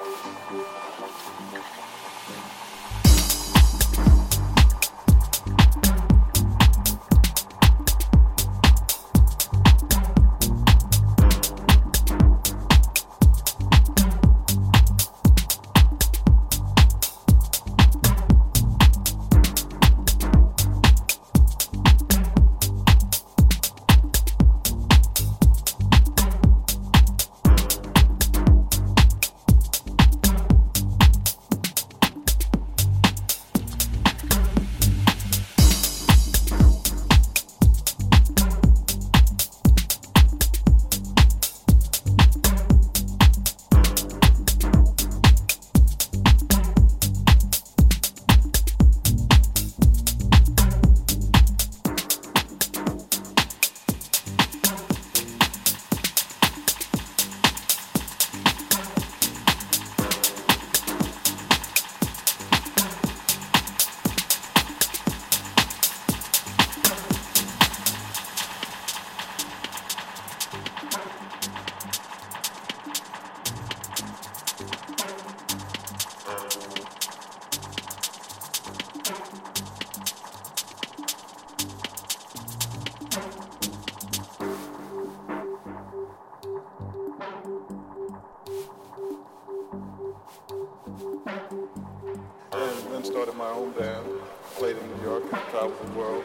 And world.